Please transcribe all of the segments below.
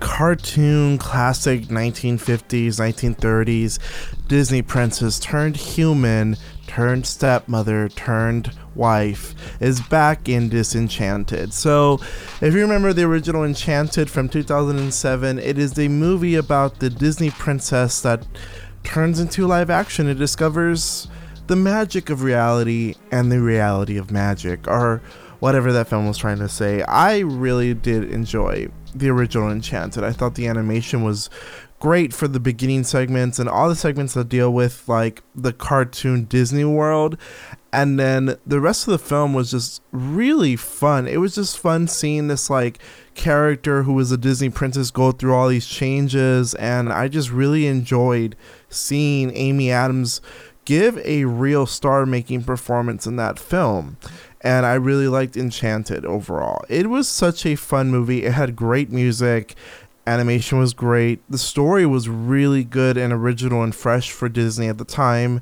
cartoon classic 1950s, 1930s Disney princess turned human, turned stepmother, turned wife is back in Disenchanted. So, if you remember the original Enchanted from 2007, it is a movie about the Disney princess that turns into live action. It discovers the magic of reality and the reality of magic, or whatever that film was trying to say. I really did enjoy the original Enchanted. I thought the animation was great for the beginning segments and all the segments that deal with like the cartoon Disney World. And then the rest of the film was just really fun. It was just fun seeing this like character who was a Disney princess go through all these changes. And I just really enjoyed seeing Amy Adams give a real star making performance in that film and I really liked Enchanted overall. It was such a fun movie. It had great music animation was great. The story was really good and original and fresh for Disney at the time.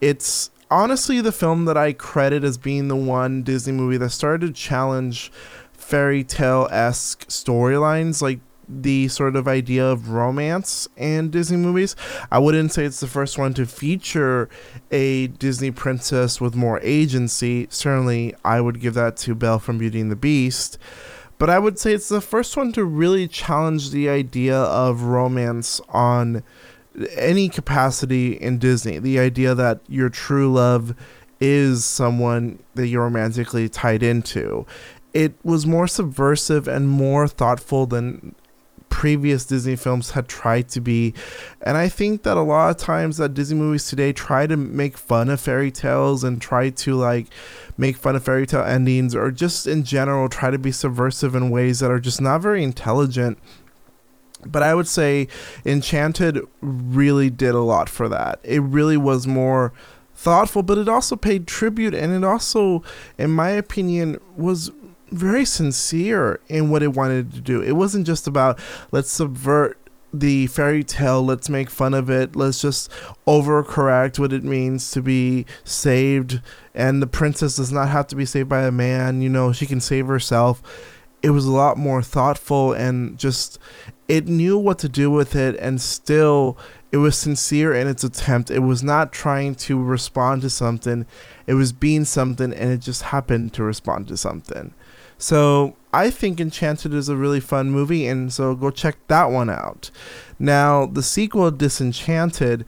It's honestly the film that I credit as being the one Disney movie that started to challenge fairy tale esque storylines, like the sort of idea of romance in Disney movies. I wouldn't say it's the first one to feature a Disney princess with more agency. Certainly, I would give that to Belle from Beauty and the Beast but I would say it's the first one to really challenge the idea of romance on any capacity in Disney. The idea that your true love is someone that you're romantically tied into. It was more subversive and more thoughtful than previous Disney films had tried to be. And I think that a lot of times that Disney movies today try to make fun of fairy tales and try to like make fun of fairy tale endings or just in general try to be subversive in ways that are just not very intelligent. But I would say Enchanted really did a lot for that. It really was more thoughtful, but it also paid tribute and it also, in my opinion, was very sincere in what it wanted to do. It wasn't just about let's subvert the fairy tale, let's make fun of it, let's just overcorrect what it means to be saved. And the princess does not have to be saved by a man, you know, she can save herself. It was a lot more thoughtful and just, it knew what to do with it, and still, it was sincere in its attempt. It was not trying to respond to something, it was being something, and it just happened to respond to something. So I think Enchanted is a really fun movie, and so go check that one out. Now, the sequel, Disenchanted,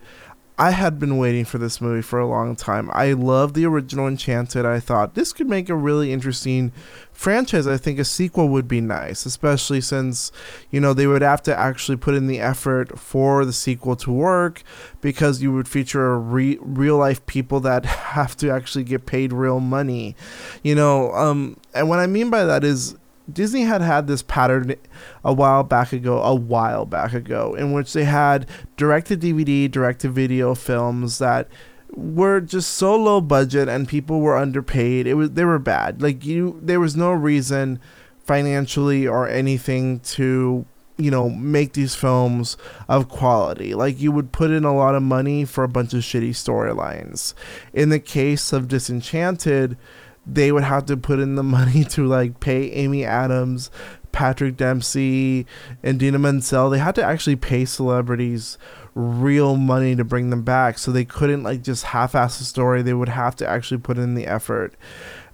I had been waiting for this movie for a long time. I love the original Enchanted. I thought this could make a really interesting franchise. I think a sequel would be nice, especially since, you know, they would have to actually put in the effort for the sequel to work because you would feature re- real life people that have to actually get paid real money. You know, um, and what I mean by that is Disney had had this pattern a while back ago, a while back ago, in which they had direct to DVD, direct to video films that were just so low budget and people were underpaid. It was they were bad. Like you there was no reason financially or anything to you know make these films of quality like you would put in a lot of money for a bunch of shitty storylines in the case of disenchanted they would have to put in the money to like pay Amy Adams, Patrick Dempsey, and Idina Menzel. They had to actually pay celebrities real money to bring them back, so they couldn't like just half-ass the story. They would have to actually put in the effort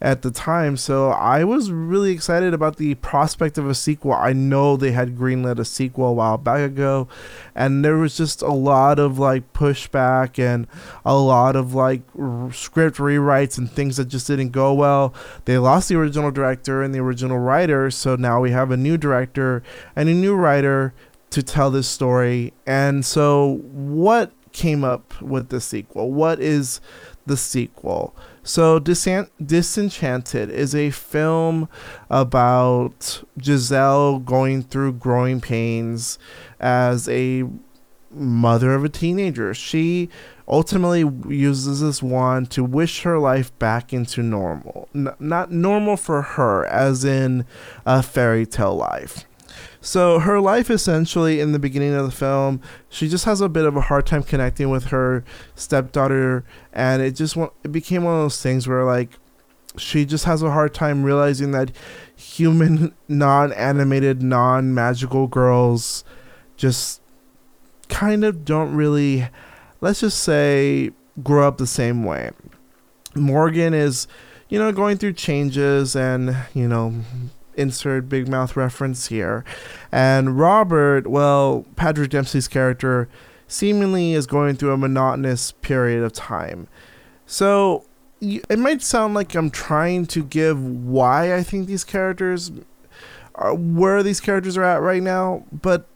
at the time. So I was really excited about the prospect of a sequel. I know they had greenlit a sequel a while back ago, and there was just a lot of like pushback and a lot of like r- script rewrites and things that just didn't go well. They lost the original director and the original writer, so now we have a new director and a new writer to tell this story. And so, what came up with the sequel? What is the sequel. So, Disenchanted is a film about Giselle going through growing pains as a mother of a teenager. She ultimately uses this wand to wish her life back into normal. N- not normal for her, as in a fairy tale life. So her life essentially in the beginning of the film, she just has a bit of a hard time connecting with her stepdaughter, and it just it became one of those things where like she just has a hard time realizing that human, non-animated, non-magical girls just kind of don't really, let's just say, grow up the same way. Morgan is, you know, going through changes and you know insert big mouth reference here. And Robert, well, Patrick Dempsey's character seemingly is going through a monotonous period of time. So it might sound like I'm trying to give why I think these characters are where these characters are at right now, but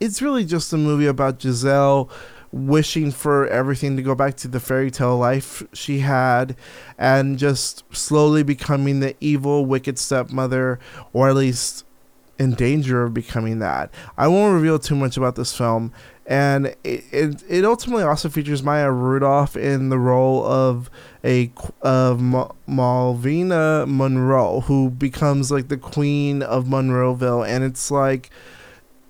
it's really just a movie about Giselle wishing for everything to go back to the fairy tale life she had and just slowly becoming the evil, wicked stepmother, or at least in danger of becoming that. I won't reveal too much about this film. And it, it, it ultimately also features Maya Rudolph in the role of a of Malvina Monroe, who becomes like the queen of Monroeville, and it's like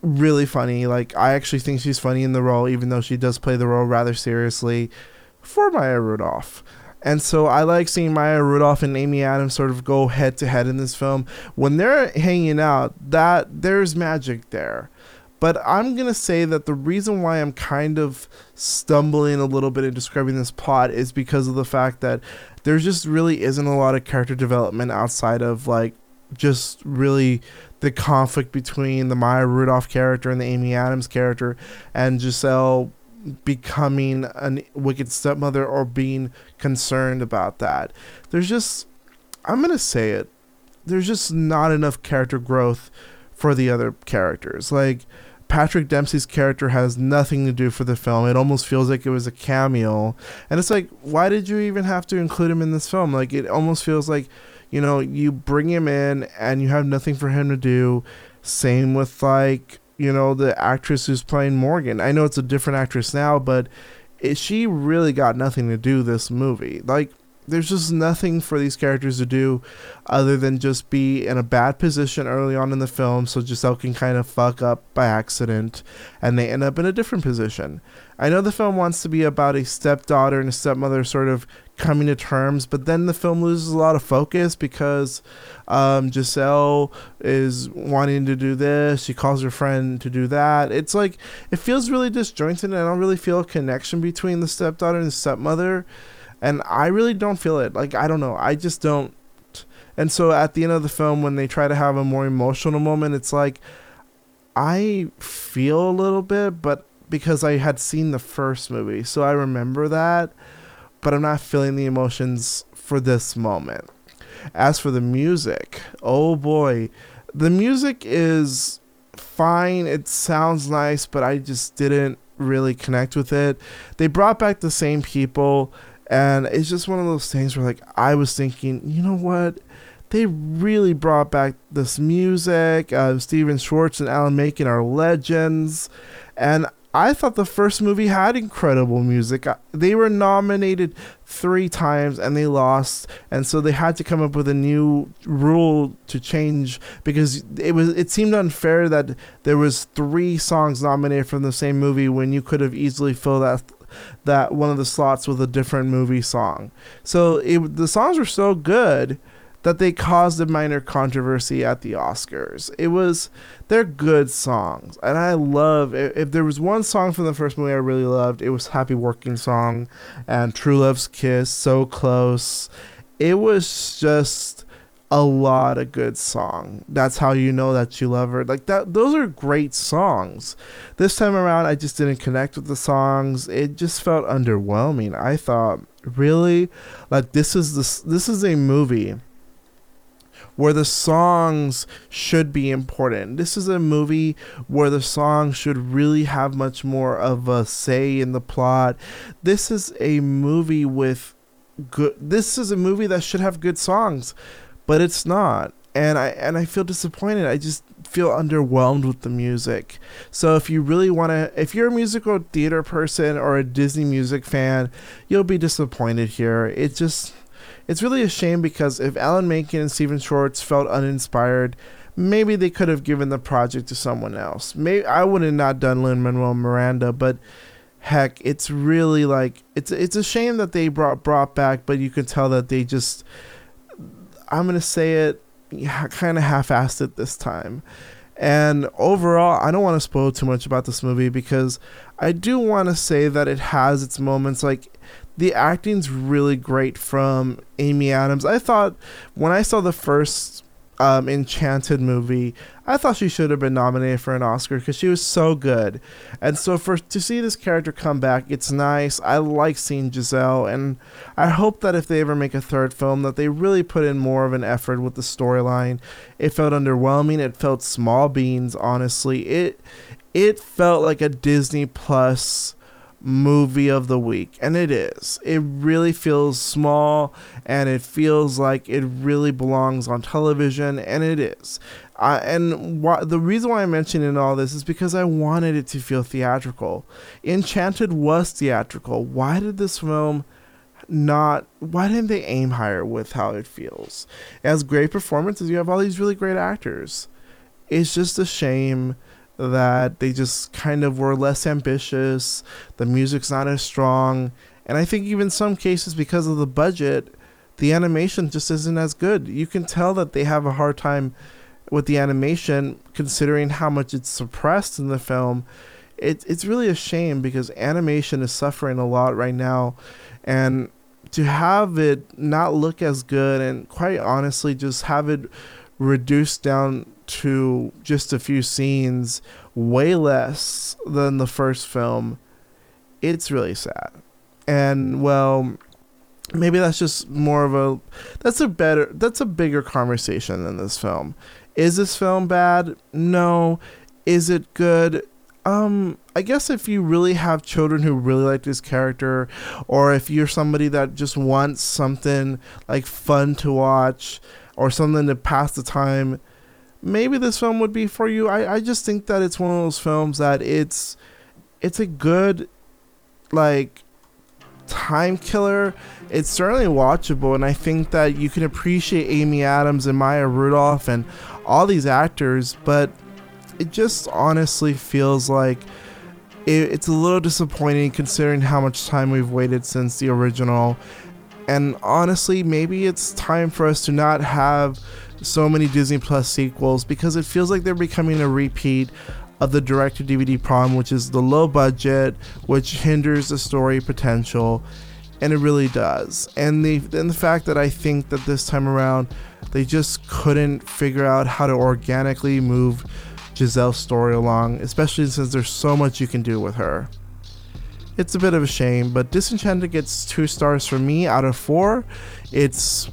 really funny. Like I actually think she's funny in the role, even though she does play the role rather seriously for Maya Rudolph. And so I like seeing Maya Rudolph and Amy Adams sort of go head to head in this film. When they're hanging out, that there's magic there. But I'm going to say that the reason why I'm kind of stumbling a little bit in describing this plot is because of the fact that there just really isn't a lot of character development outside of like just really the conflict between the Maya Rudolph character and the Amy Adams character, and Giselle becoming a wicked stepmother or being concerned about that. There's just, I'm to say it, there's just not enough character growth for the other characters. Like, Patrick Dempsey's character has nothing to do for the film. It almost feels like it was a cameo. And it's like, why did you even have to include him in this film? Like, it almost feels like you know, you bring him in and you have nothing for him to do. Same with like, you know, the actress who's playing Morgan. I know it's a different actress now, but she really got nothing to do this movie. Like there's just nothing for these characters to do other than just be in a bad position early on in the film so Giselle can kind of fuck up by accident and they end up in a different position. I know the film wants to be about a stepdaughter and a stepmother sort of coming to terms, but then the film loses a lot of focus because um, Giselle is wanting to do this. She calls her friend to do that. It's like, it feels really disjointed, and I don't really feel a connection between the stepdaughter and the stepmother and I really don't feel it. Like I don't know, I just don't. And so at the end of the film, when they try to have a more emotional moment, it's like I feel a little bit, but because I had seen the first movie, so I remember that, but I'm not feeling the emotions for this moment. As for the music, oh boy, the music is fine. It sounds nice, but I just didn't really connect with it. They brought back the same people and it's just one of those things where, like, I was thinking, you know what? They really brought back this music. Uh, Stephen Schwartz and Alan Menken are legends. And I thought the first movie had incredible music. They were nominated three times and they lost, and so they had to come up with a new rule to change because it was it seemed unfair that there was three songs nominated from the same movie when you could have easily filled that that one of the slots with a different movie song. So it, the songs were so good that they caused a minor controversy at the Oscars. It was they're good songs, and I love if, there was one song from the first movie I really loved, it was Happy Working Song and True Love's Kiss, So Close. It was just a lot of good song. That's how you know that you love her. Like that those are great songs. This time around I just didn't connect with the songs. It just felt underwhelming. I thought, really? Like this is this this is a movie where the songs should be important. This is a movie where the songs should really have much more of a say in the plot. This is a movie with good. This is a movie that should have good songs, but it's not. And I and I feel disappointed. I just feel underwhelmed with the music. So if you really want to, if you're a musical theater person or a Disney music fan, you'll be disappointed here. It just, it's really a shame because if Alan Menken and Stephen Schwartz felt uninspired, maybe they could have given the project to someone else. Maybe I would have not done Lin Manuel Miranda, but heck, it's really like it's it's a shame that they brought brought back, but you can tell that they just I'm gonna say it kind of half-assed it this time. And overall, I don't want to spoil too much about this movie because I do want to say that it has its moments. Like the acting's really great from Amy Adams. I thought when I saw the first um, Enchanted movie, I thought she should have been nominated for an Oscar because she was so good. And so for to see this character come back, it's nice. I like seeing Giselle, and I hope that if they ever make a third film, that they really put in more of an effort with the storyline. It felt underwhelming. It felt small beans. Honestly, it it felt like a Disney Plus movie of the week and it is. It really feels small and it feels like it really belongs on television and it is. Uh, and wh- the reason why i'm mentioning all this is because i wanted it to feel theatrical. Enchanted was theatrical. Why did this film not why didn't they aim higher with how it feels? Has great performances you have all these really great actors. It's just a shame that they just kind of were less ambitious. The music's not as strong. And I think even some cases, because of the budget, the animation just isn't as good. You can tell that they have a hard time with the animation, considering how much it's suppressed in the film. It, it's really a shame because animation is suffering a lot right now. And to have it not look as good and quite honestly just have it reduced down to just a few scenes, way less than the first film, it's really sad. And well, maybe that's just more of a that's a better that's a bigger conversation than this film. Is this film bad? No. Is it good? Um, I guess if you really have children who really like this character, or if you're somebody that just wants something like fun to watch or something to pass the time, maybe this film would be for you. I, I just think that it's one of those films that it's it's a good like time killer. It's certainly watchable, and I think that you can appreciate Amy Adams and Maya Rudolph and all these actors, but it just honestly feels like it, it's a little disappointing considering how much time we've waited since the original. And honestly, maybe it's time for us to not have so many Disney Plus sequels because it feels like they're becoming a repeat of the direct to DVD problem, which is the low budget, which hinders the story potential, and it really does. And the and the fact that I think that this time around they just couldn't figure out how to organically move Giselle's story along, especially since there's so much you can do with her. It's a bit of a shame, but Disenchanted gets two stars from me out of four. It's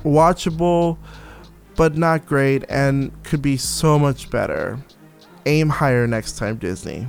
watchable but not great and could be so much better. Aim higher next time, Disney.